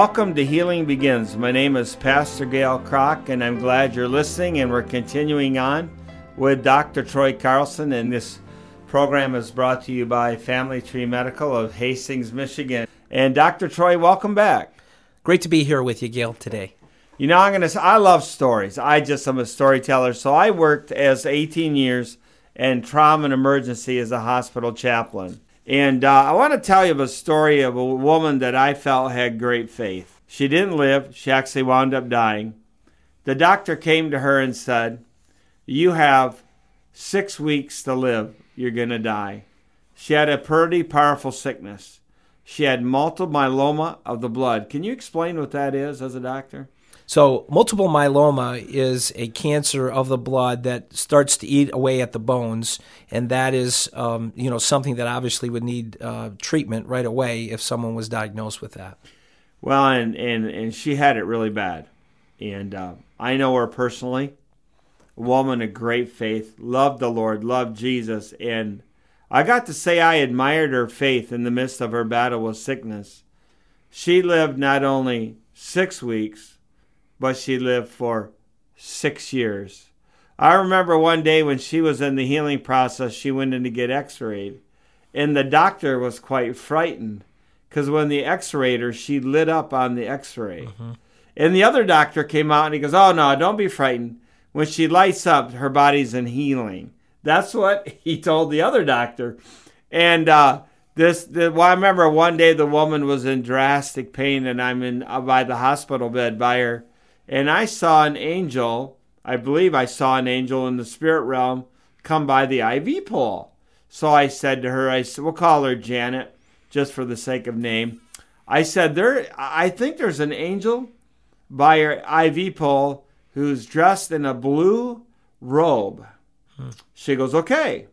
Welcome to Healing Begins. My name is Pastor Gale Kroc, and I'm glad you're listening. And we're continuing on with Dr. Troy Carlson. And this program is brought to you by Family Tree Medical of Hastings, Michigan. And Dr. Troy, welcome back. Great to be here with you, Gale, today. You know, I'm gonna. I love stories. I just am a storyteller. So I worked as 18 years in trauma and emergency as a hospital chaplain. And uh, I want to tell you a story of a woman that I felt had great faith. She didn't live, she actually wound up dying. The doctor came to her and said, You have six weeks to live. You're going to die. She had a pretty powerful sickness. She had multiple myeloma of the blood. Can you explain what that is as a doctor? So, multiple myeloma is a cancer of the blood that starts to eat away at the bones, and that is, um, you know, something that obviously would need uh, treatment right away if someone was diagnosed with that. Well, and and and she had it really bad, and uh, I know her personally. A woman of great faith, loved the Lord, loved Jesus, and I got to say I admired her faith in the midst of her battle with sickness. She lived not only six weeks but she lived for six years. I remember one day when she was in the healing process, she went in to get x rayed, and the doctor was quite frightened because when the x rayed her, she lit up on the x ray. Mm-hmm. And the other doctor came out and he goes, Oh, no, don't be frightened. When she lights up, her body's in healing. That's what he told the other doctor. And, uh, this, the, well, I remember one day the woman was in drastic pain, and I'm in uh, by the hospital bed by her, and I saw an angel, I believe I saw an angel in the spirit realm come by the IV pole. So I said to her, I said, we'll call her Janet, just for the sake of name. I said, there, I think there's an angel by your IV pole who's dressed in a blue robe. Hmm. She goes, okay.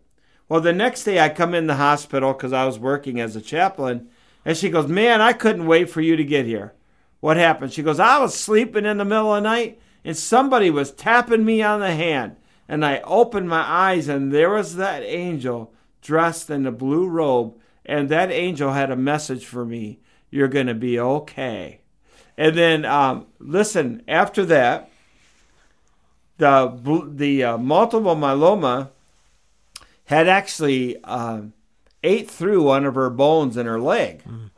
Well, the next day I come in the hospital because I was working as a chaplain, and she goes, man, I couldn't wait for you to get here. What happened? She goes, I was sleeping in the middle of the night and somebody was tapping me on the hand. And I opened my eyes and there was that angel dressed in a blue robe. And that angel had a message for me You're going to be okay. And then, um, listen, after that, the, the uh, multiple myeloma had actually uh, ate through one of her bones in her leg. Mm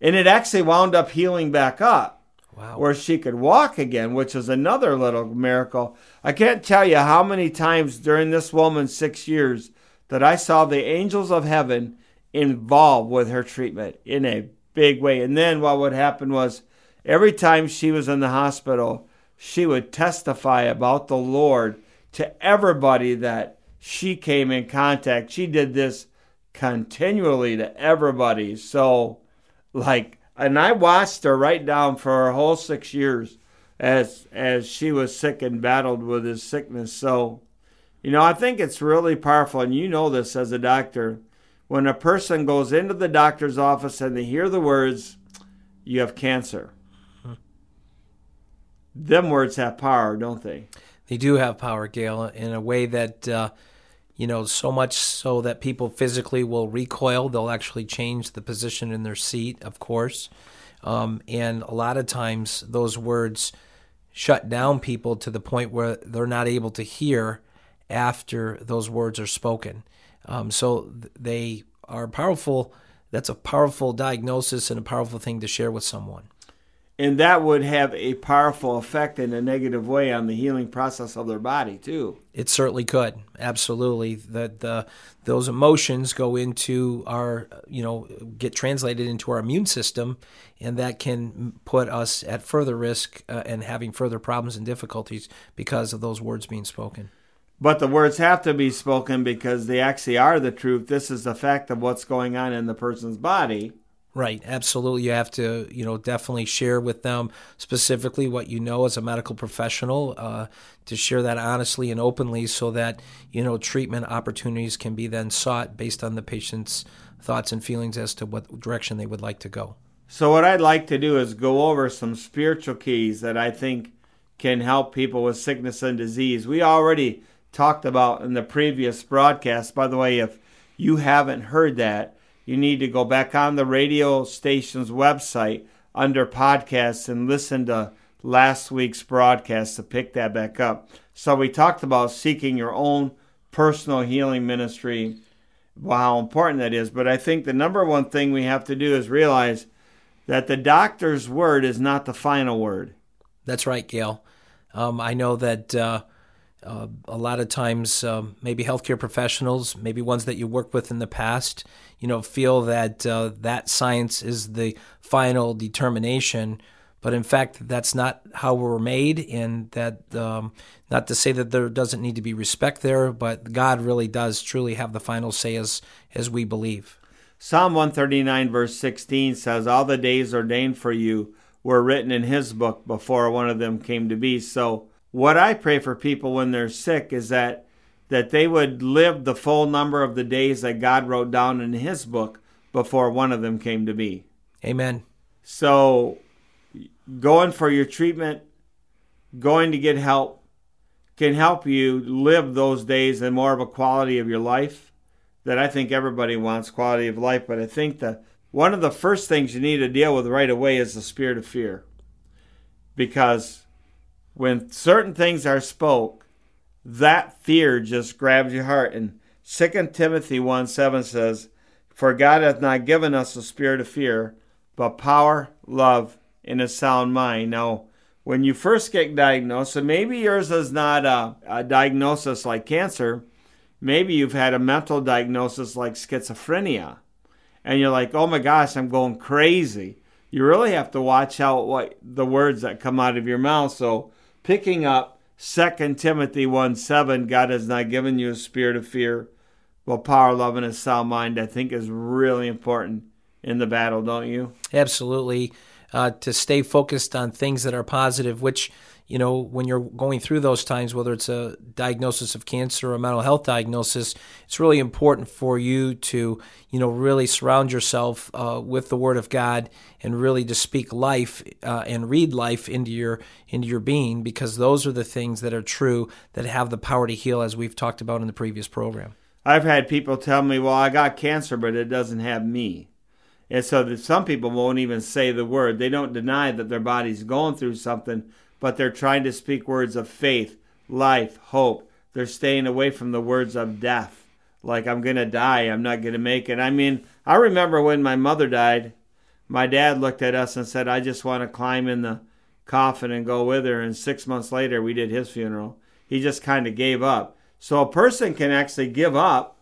and it actually wound up healing back up wow. where she could walk again which is another little miracle. I can't tell you how many times during this woman's six years that i saw the angels of heaven involved with her treatment in a big way. And then what would happen was every time she was in the hospital she would testify about the lord to everybody that she came in contact. She did this continually to everybody. So like and I watched her right down for her whole six years as as she was sick and battled with his sickness. So, you know, I think it's really powerful, and you know this as a doctor. When a person goes into the doctor's office and they hear the words, "You have cancer," them words have power, don't they? They do have power, Gale, in a way that uh, you know, so much so that people physically will recoil. They'll actually change the position in their seat, of course. Um, and a lot of times those words shut down people to the point where they're not able to hear after those words are spoken. Um, so they are powerful. That's a powerful diagnosis and a powerful thing to share with someone and that would have a powerful effect in a negative way on the healing process of their body too. It certainly could, absolutely. That the those emotions go into our, you know, get translated into our immune system, and that can put us at further risk uh, and having further problems and difficulties because of those words being spoken. But the words have to be spoken because they actually are the truth. This is the fact of what's going on in the person's body. Right, absolutely. You have to, you know, definitely share with them specifically what you know as a medical professional, uh, to share that honestly and openly, so that you know treatment opportunities can be then sought based on the patient's thoughts and feelings as to what direction they would like to go. So, what I'd like to do is go over some spiritual keys that I think can help people with sickness and disease. We already talked about in the previous broadcast. By the way, if you haven't heard that you need to go back on the radio station's website under podcasts and listen to last week's broadcast to pick that back up. So we talked about seeking your own personal healing ministry, how important that is. But I think the number one thing we have to do is realize that the doctor's word is not the final word. That's right, Gale. Um, I know that uh, uh, a lot of times, um, maybe healthcare professionals, maybe ones that you worked with in the past, you know, feel that uh, that science is the final determination. But in fact, that's not how we're made, and that um, not to say that there doesn't need to be respect there, but God really does truly have the final say as as we believe. Psalm 139, verse 16 says, All the days ordained for you were written in his book before one of them came to be. So, what I pray for people when they're sick is that that they would live the full number of the days that God wrote down in his book before one of them came to be. Amen. So, going for your treatment, going to get help can help you live those days in more of a quality of your life that I think everybody wants quality of life, but I think that one of the first things you need to deal with right away is the spirit of fear. Because when certain things are spoke, that fear just grabs your heart. And 2 Timothy 1 7 says, For God hath not given us a spirit of fear, but power, love, and a sound mind. Now, when you first get diagnosed, and maybe yours is not a, a diagnosis like cancer, maybe you've had a mental diagnosis like schizophrenia and you're like, oh my gosh, I'm going crazy. You really have to watch out what the words that come out of your mouth. So picking up 2 Timothy 1 7, God has not given you a spirit of fear, but power, love, and a sound mind, I think is really important in the battle, don't you? Absolutely. Uh, to stay focused on things that are positive, which you know, when you're going through those times, whether it's a diagnosis of cancer or a mental health diagnosis, it's really important for you to, you know, really surround yourself uh, with the Word of God and really to speak life uh, and read life into your into your being, because those are the things that are true that have the power to heal, as we've talked about in the previous program. I've had people tell me, "Well, I got cancer, but it doesn't have me." And so some people won't even say the word. They don't deny that their body's going through something, but they're trying to speak words of faith, life, hope. They're staying away from the words of death. Like, I'm going to die. I'm not going to make it. I mean, I remember when my mother died, my dad looked at us and said, I just want to climb in the coffin and go with her. And six months later, we did his funeral. He just kind of gave up. So a person can actually give up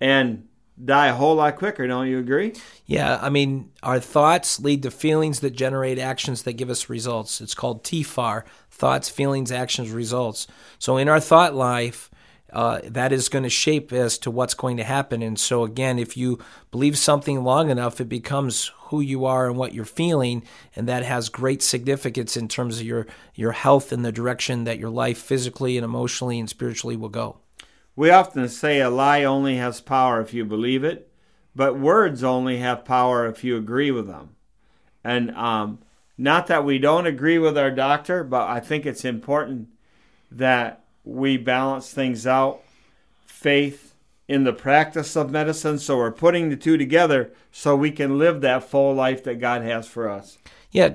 and die a whole lot quicker, don't you agree? Yeah, I mean, our thoughts lead to feelings that generate actions that give us results. It's called TFAR thoughts, feelings, actions, results. So in our thought life, uh, that is going to shape as to what's going to happen. And so, again, if you believe something long enough, it becomes who you are and what you're feeling, and that has great significance in terms of your your health and the direction that your life physically and emotionally and spiritually will go. We often say a lie only has power if you believe it, but words only have power if you agree with them. And um, not that we don't agree with our doctor, but I think it's important that we balance things out. Faith in the practice of medicine. So we're putting the two together so we can live that full life that God has for us. Yeah,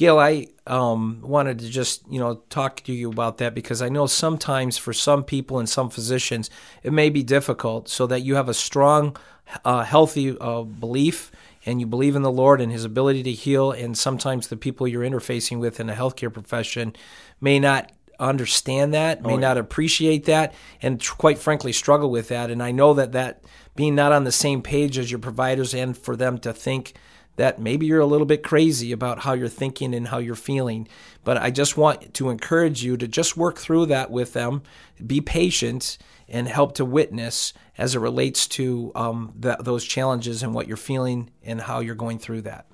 Gale, I um, wanted to just you know talk to you about that because I know sometimes for some people and some physicians it may be difficult, so that you have a strong, uh, healthy uh, belief and you believe in the Lord and His ability to heal, and sometimes the people you're interfacing with in the healthcare profession may not understand that, may oh, yeah. not appreciate that, and quite frankly struggle with that. And I know that that being not on the same page as your providers and for them to think that maybe you're a little bit crazy about how you're thinking and how you're feeling. But I just want to encourage you to just work through that with them, be patient, and help to witness as it relates to um, the, those challenges and what you're feeling and how you're going through that.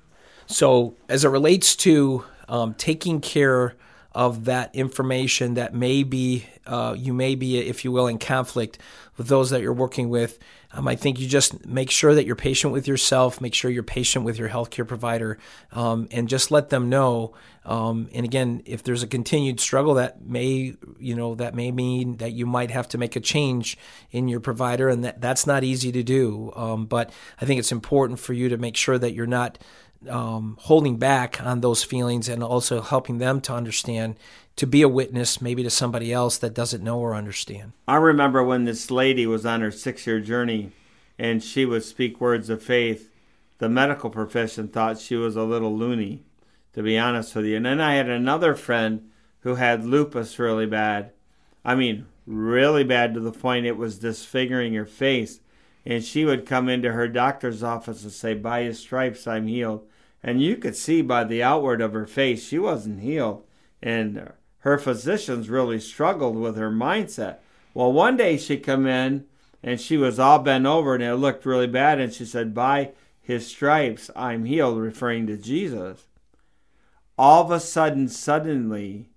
So, as it relates to um, taking care of that information that may be, uh, you may be, if you will, in conflict with those that you're working with, um, I think you just make sure that you're patient with yourself, make sure you're patient with your healthcare provider, um, and just let them know. Um, and again, if there's a continued struggle, that may you know that may mean that you might have to make a change in your provider, and that that's not easy to do. Um, but I think it's important for you to make sure that you're not um, holding back on those feelings and also helping them to understand to be a witness maybe to somebody else that doesn't know or understand. I remember when this lady was on her six year journey and she would speak words of faith, the medical profession thought she was a little loony, to be honest with you. And then I had another friend who had lupus really bad. I mean, really bad to the point it was disfiguring her face. And she would come into her doctor's office and say, By his stripes, I'm healed. And you could see by the outward of her face, she wasn't healed. And her physicians really struggled with her mindset. Well, one day she come in and she was all bent over and it looked really bad. And she said, By his stripes, I'm healed, referring to Jesus. All of a sudden, suddenly,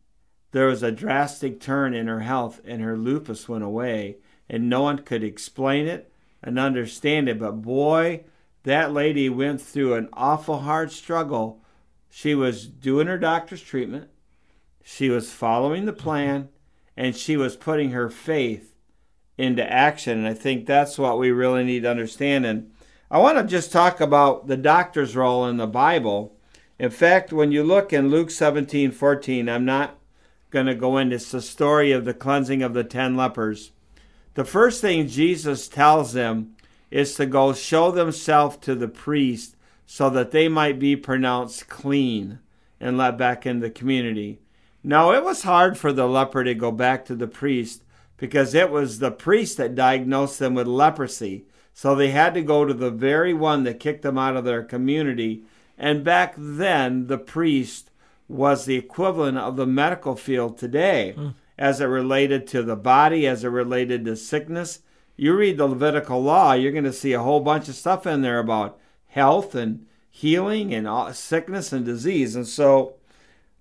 there was a drastic turn in her health and her lupus went away. And no one could explain it and understand it. But boy, that lady went through an awful hard struggle. She was doing her doctor's treatment, she was following the plan, and she was putting her faith into action. And I think that's what we really need to understand. And I want to just talk about the doctor's role in the Bible. In fact, when you look in Luke 17 14, I'm not going to go into it's the story of the cleansing of the ten lepers. The first thing Jesus tells them is to go show themselves to the priest so that they might be pronounced clean and let back in the community. Now, it was hard for the leper to go back to the priest because it was the priest that diagnosed them with leprosy. So they had to go to the very one that kicked them out of their community. And back then, the priest was the equivalent of the medical field today mm. As it related to the body, as it related to sickness. You read the Levitical law, you're going to see a whole bunch of stuff in there about health and healing and sickness and disease. And so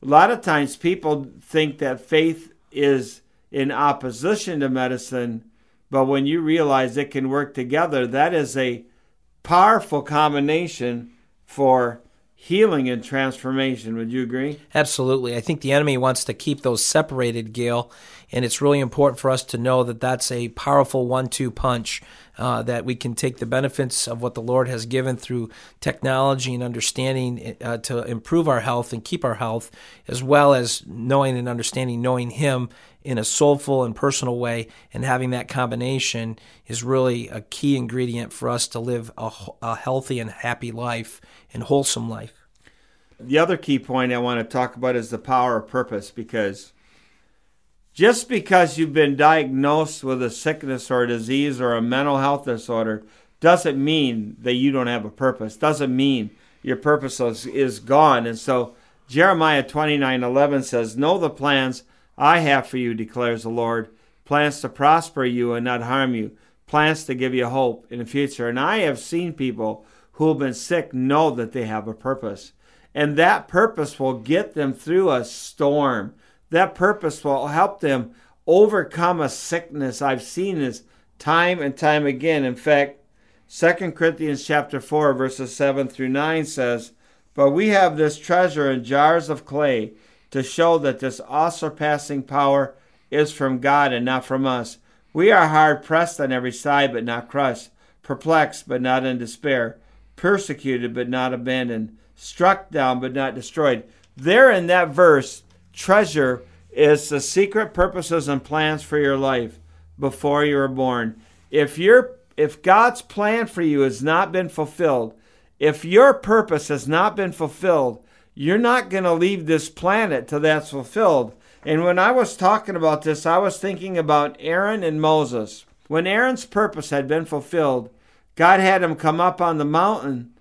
a lot of times people think that faith is in opposition to medicine, but when you realize it can work together, that is a powerful combination for healing and transformation. Would you agree? Absolutely. I think the enemy wants to keep those separated, Gale, and it's really important for us to know that that's a powerful one two punch. Uh, that we can take the benefits of what the Lord has given through technology and understanding uh, to improve our health and keep our health, as well as knowing and understanding, knowing Him in a soulful and personal way, and having that combination is really a key ingredient for us to live a, a healthy and happy life and wholesome life. The other key point I want to talk about is the power of purpose because just because you've been diagnosed with a sickness or a disease or a mental health disorder doesn't mean that you don't have a purpose. Doesn't mean your purpose is, is gone. And so Jeremiah 29:11 says, "Know the plans I have for you," declares the Lord, "plans to prosper you and not harm you, plans to give you hope in the future." And I have seen people who have been sick know that they have a purpose. And that purpose will get them through a storm. That purpose will help them overcome a sickness. I've seen this time and time again. In fact, 2 Corinthians chapter 4 verses 7 through 9 says, "But we have this treasure in jars of clay to show that this all surpassing power is from God and not from us. We are hard pressed on every side but not crushed, perplexed but not in despair." persecuted but not abandoned, struck down but not destroyed. There in that verse, treasure is the secret purposes and plans for your life before you were born. If your if God's plan for you has not been fulfilled, if your purpose has not been fulfilled, you're not going to leave this planet till that's fulfilled. And when I was talking about this, I was thinking about Aaron and Moses. When Aaron's purpose had been fulfilled, God had him come up on the mountain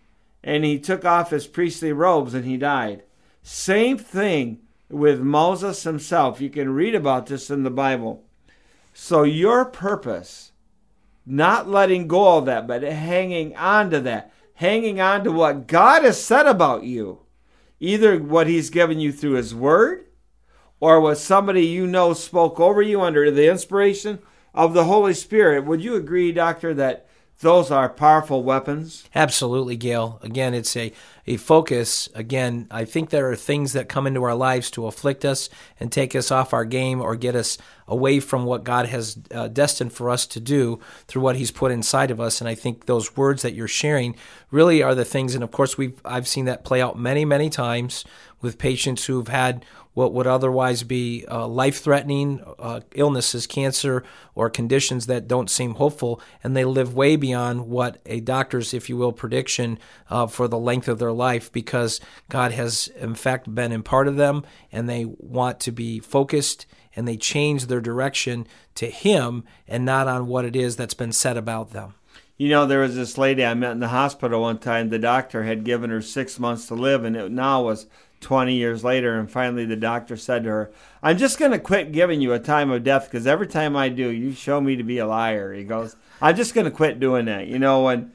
and he took off his priestly robes and he died. Same thing with Moses himself. You can read about this in the Bible. So, your purpose, not letting go of that, but hanging on to that, hanging on to what God has said about you, either what he's given you through his word or what somebody you know spoke over you under the inspiration of the Holy Spirit. Would you agree, Doctor, that those are powerful weapons. Absolutely, Gale. Again, it's a, a focus. Again, I think there are things that come into our lives to afflict us and take us off our game or get us away from what God has uh, destined for us to do through what He's put inside of us. And I think those words that you're sharing really are the things. And of course, we've I've seen that play out many, many times with patients who've had what would otherwise be uh, life threatening uh, illnesses, cancer, or conditions that don't seem hopeful, and they live way beyond what a doctor's, if you will, prediction uh, for the length of their life because God has, in fact, been in part of them, and they want to be focused and they change their direction to Him and not on what it is that's been said about them. You know, there was this lady I met in the hospital one time. The doctor had given her six months to live, and it now was 20 years later. And finally, the doctor said to her, I'm just going to quit giving you a time of death because every time I do, you show me to be a liar. He goes, I'm just going to quit doing that. You know, when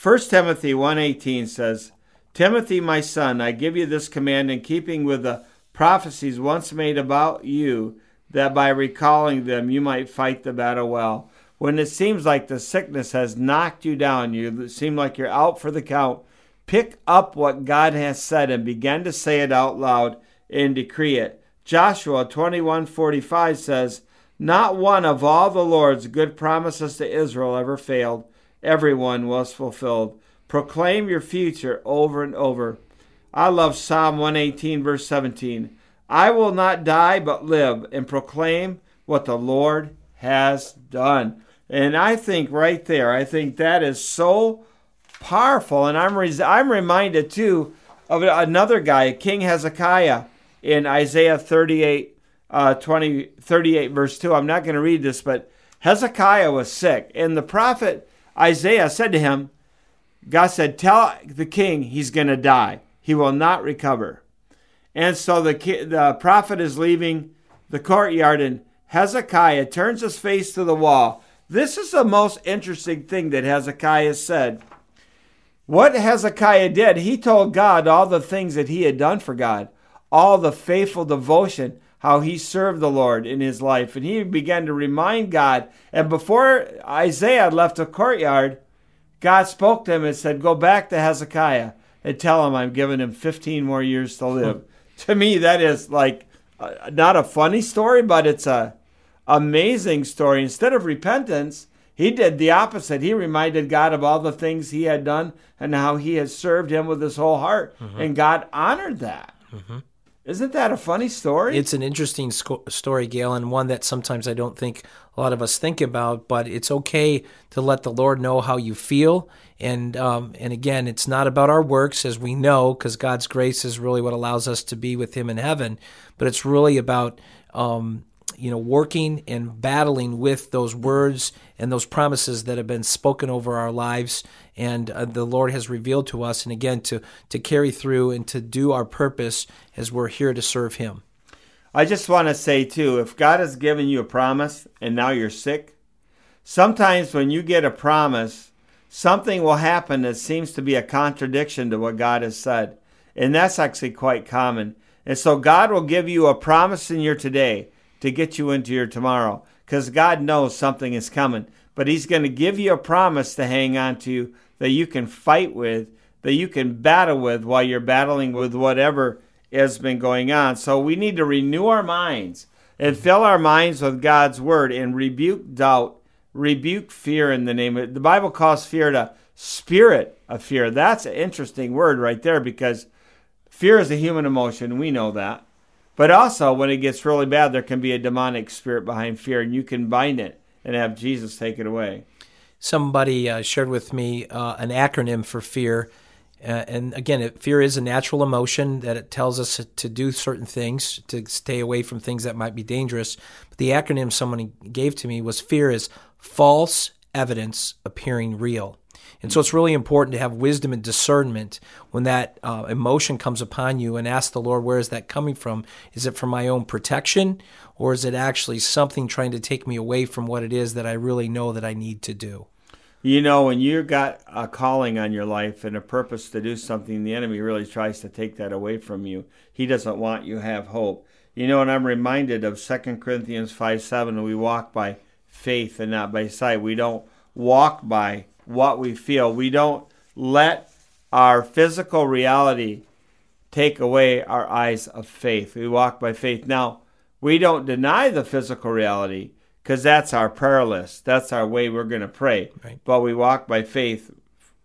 1 Timothy 1.18 says, Timothy, my son, I give you this command in keeping with the prophecies once made about you, that by recalling them you might fight the battle well. When it seems like the sickness has knocked you down, you seem like you're out for the count, Pick up what God has said and begin to say it out loud and decree it. Joshua 21:45 says, "Not one of all the Lord's good promises to Israel ever failed. Everyone was fulfilled." Proclaim your future over and over. I love Psalm 118 verse 17. I will not die but live and proclaim what the Lord has done. And I think right there, I think that is so powerful. And I'm I'm reminded too of another guy, King Hezekiah, in Isaiah 38, uh, 20, 38 verse 2. I'm not going to read this, but Hezekiah was sick. And the prophet Isaiah said to him, God said, Tell the king he's going to die. He will not recover. And so the, the prophet is leaving the courtyard, and Hezekiah turns his face to the wall. This is the most interesting thing that Hezekiah said what Hezekiah did, he told God all the things that he had done for God, all the faithful devotion, how he served the Lord in his life. And he began to remind God. And before Isaiah left the courtyard, God spoke to him and said, Go back to Hezekiah and tell him I'm giving him 15 more years to live. to me, that is like uh, not a funny story, but it's a amazing story. Instead of repentance, he did the opposite. He reminded God of all the things he had done and how he had served him with his whole heart. Mm-hmm. And God honored that. Mm-hmm. not that a funny story? It's an interesting sco- story, Gale, and one that sometimes I don't think a lot of us think about. But it's okay to let the Lord know how you feel, and um, and again, it's not about our works, as we know, because God's grace is really what allows us to be with Him in heaven. But it's really about um, you know, working and battling with those words and those promises that have been spoken over our lives and uh, the Lord has revealed to us and again to to carry through and to do our purpose as we're here to serve him. I just want to say too, if God has given you a promise and now you're sick, sometimes when you get a promise, something will happen that seems to be a contradiction to what God has said. And that's actually quite common. And so God will give you a promise in your today to get you into your tomorrow because God knows something is coming. But He's going to give you a promise to hang on to that you can fight with, that you can battle with while you're battling with whatever has been going on. So we need to renew our minds and fill our minds with God's word and rebuke doubt, rebuke fear in the name of the Bible calls fear the spirit of fear. That's an interesting word right there because fear is a human emotion. We know that. But also, when it gets really bad, there can be a demonic spirit behind fear, and you can bind it and have Jesus take it away. Somebody uh, shared with me uh, an acronym for fear. Uh, and again, it, fear is a natural emotion that it tells us to do certain things, to stay away from things that might be dangerous. But the acronym someone gave to me was fear is false evidence appearing real. And so it's really important to have wisdom and discernment when that uh, emotion comes upon you and ask the Lord, where is that coming from? Is it from my own protection or is it actually something trying to take me away from what it is that I really know that I need to do? You know, when you've got a calling on your life and a purpose to do something, the enemy really tries to take that away from you. He doesn't want you have hope. You know, and I'm reminded of 2 Corinthians 5 7, we walk by faith and not by sight. We don't walk by what we feel. We don't let our physical reality take away our eyes of faith. We walk by faith. Now, we don't deny the physical reality because that's our prayer list. That's our way we're going to pray. Right. But we walk by faith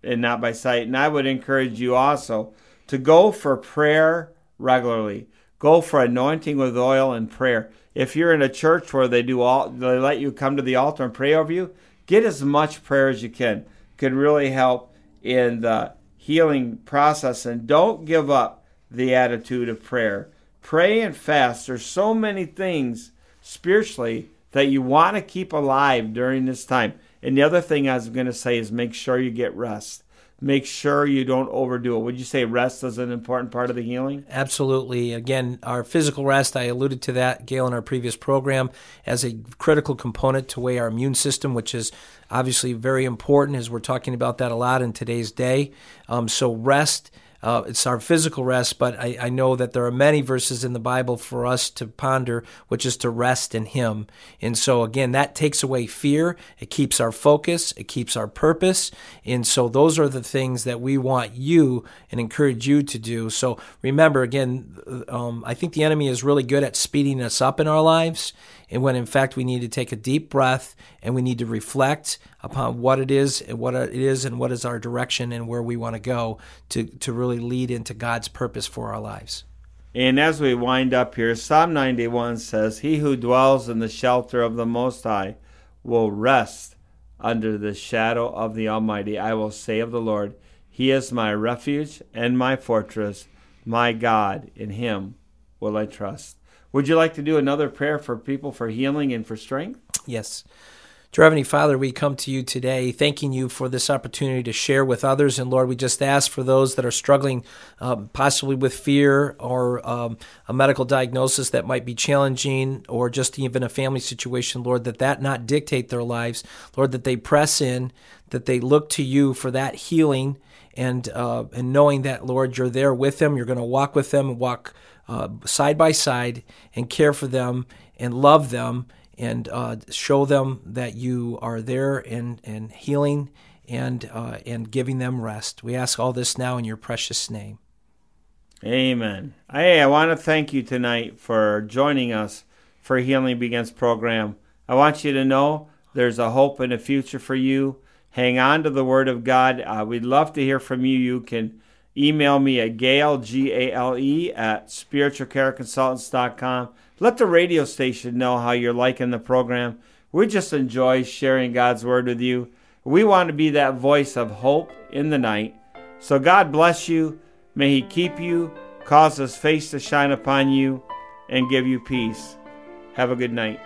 and not by sight. And I would encourage you also to go for prayer regularly. Go for anointing with oil and prayer. If you're in a church where they do all, they let you come to the altar and pray over you. Get as much prayer as you can. Can really help in the healing process. And don't give up the attitude of prayer. Pray and fast. There's so many things spiritually that you want to keep alive during this time. And the other thing I was going to say is make sure you get rest make sure you don't overdo it. Would you say rest is an important part of the healing? Absolutely. Again, our physical rest, I alluded to that, Gale, in our previous program, as a critical component to way our immune system, which is obviously very important as we're talking about that a lot in today's day. Um, so, rest uh, it's our physical rest, but I, I, know that there are many verses in the Bible for us to ponder, which is to rest in Him. And so, again, that takes away fear. It keeps our focus. It keeps our purpose. And so, those are the things that we want you and encourage you to do. So, remember, again, um, I think the enemy is really good at speeding us up in our lives when in fact we need to take a deep breath and we need to reflect upon what it is and what it is and what is our direction and where we want to go to, to really lead into God's purpose for our lives. And as we wind up here, Psalm 91 says, He who dwells in the shelter of the Most High will rest under the shadow of the Almighty. I will say of the Lord, He is my refuge and my fortress, my God, in Him will I trust. Would you like to do another prayer for people for healing and for strength? Yes. Dear Heavenly Father, we come to you today thanking you for this opportunity to share with others. And Lord, we just ask for those that are struggling um, possibly with fear or um, a medical diagnosis that might be challenging or just even a family situation, Lord, that that not dictate their lives. Lord, that they press in, that they look to you for that healing and, uh, and knowing that, Lord, you're there with them, you're going to walk with them, walk uh, side by side and care for them and love them and uh, show them that you are there and, and healing and, uh, and giving them rest. We ask all this now in your precious name. Amen. Hey, I want to thank you tonight for joining us for Healing Begins program. I want you to know there's a hope and a future for you. Hang on to the Word of God. Uh, we'd love to hear from you. You can Email me at Gale, G A L E, at spiritualcareconsultants.com. Let the radio station know how you're liking the program. We just enjoy sharing God's Word with you. We want to be that voice of hope in the night. So God bless you. May He keep you, cause His face to shine upon you, and give you peace. Have a good night.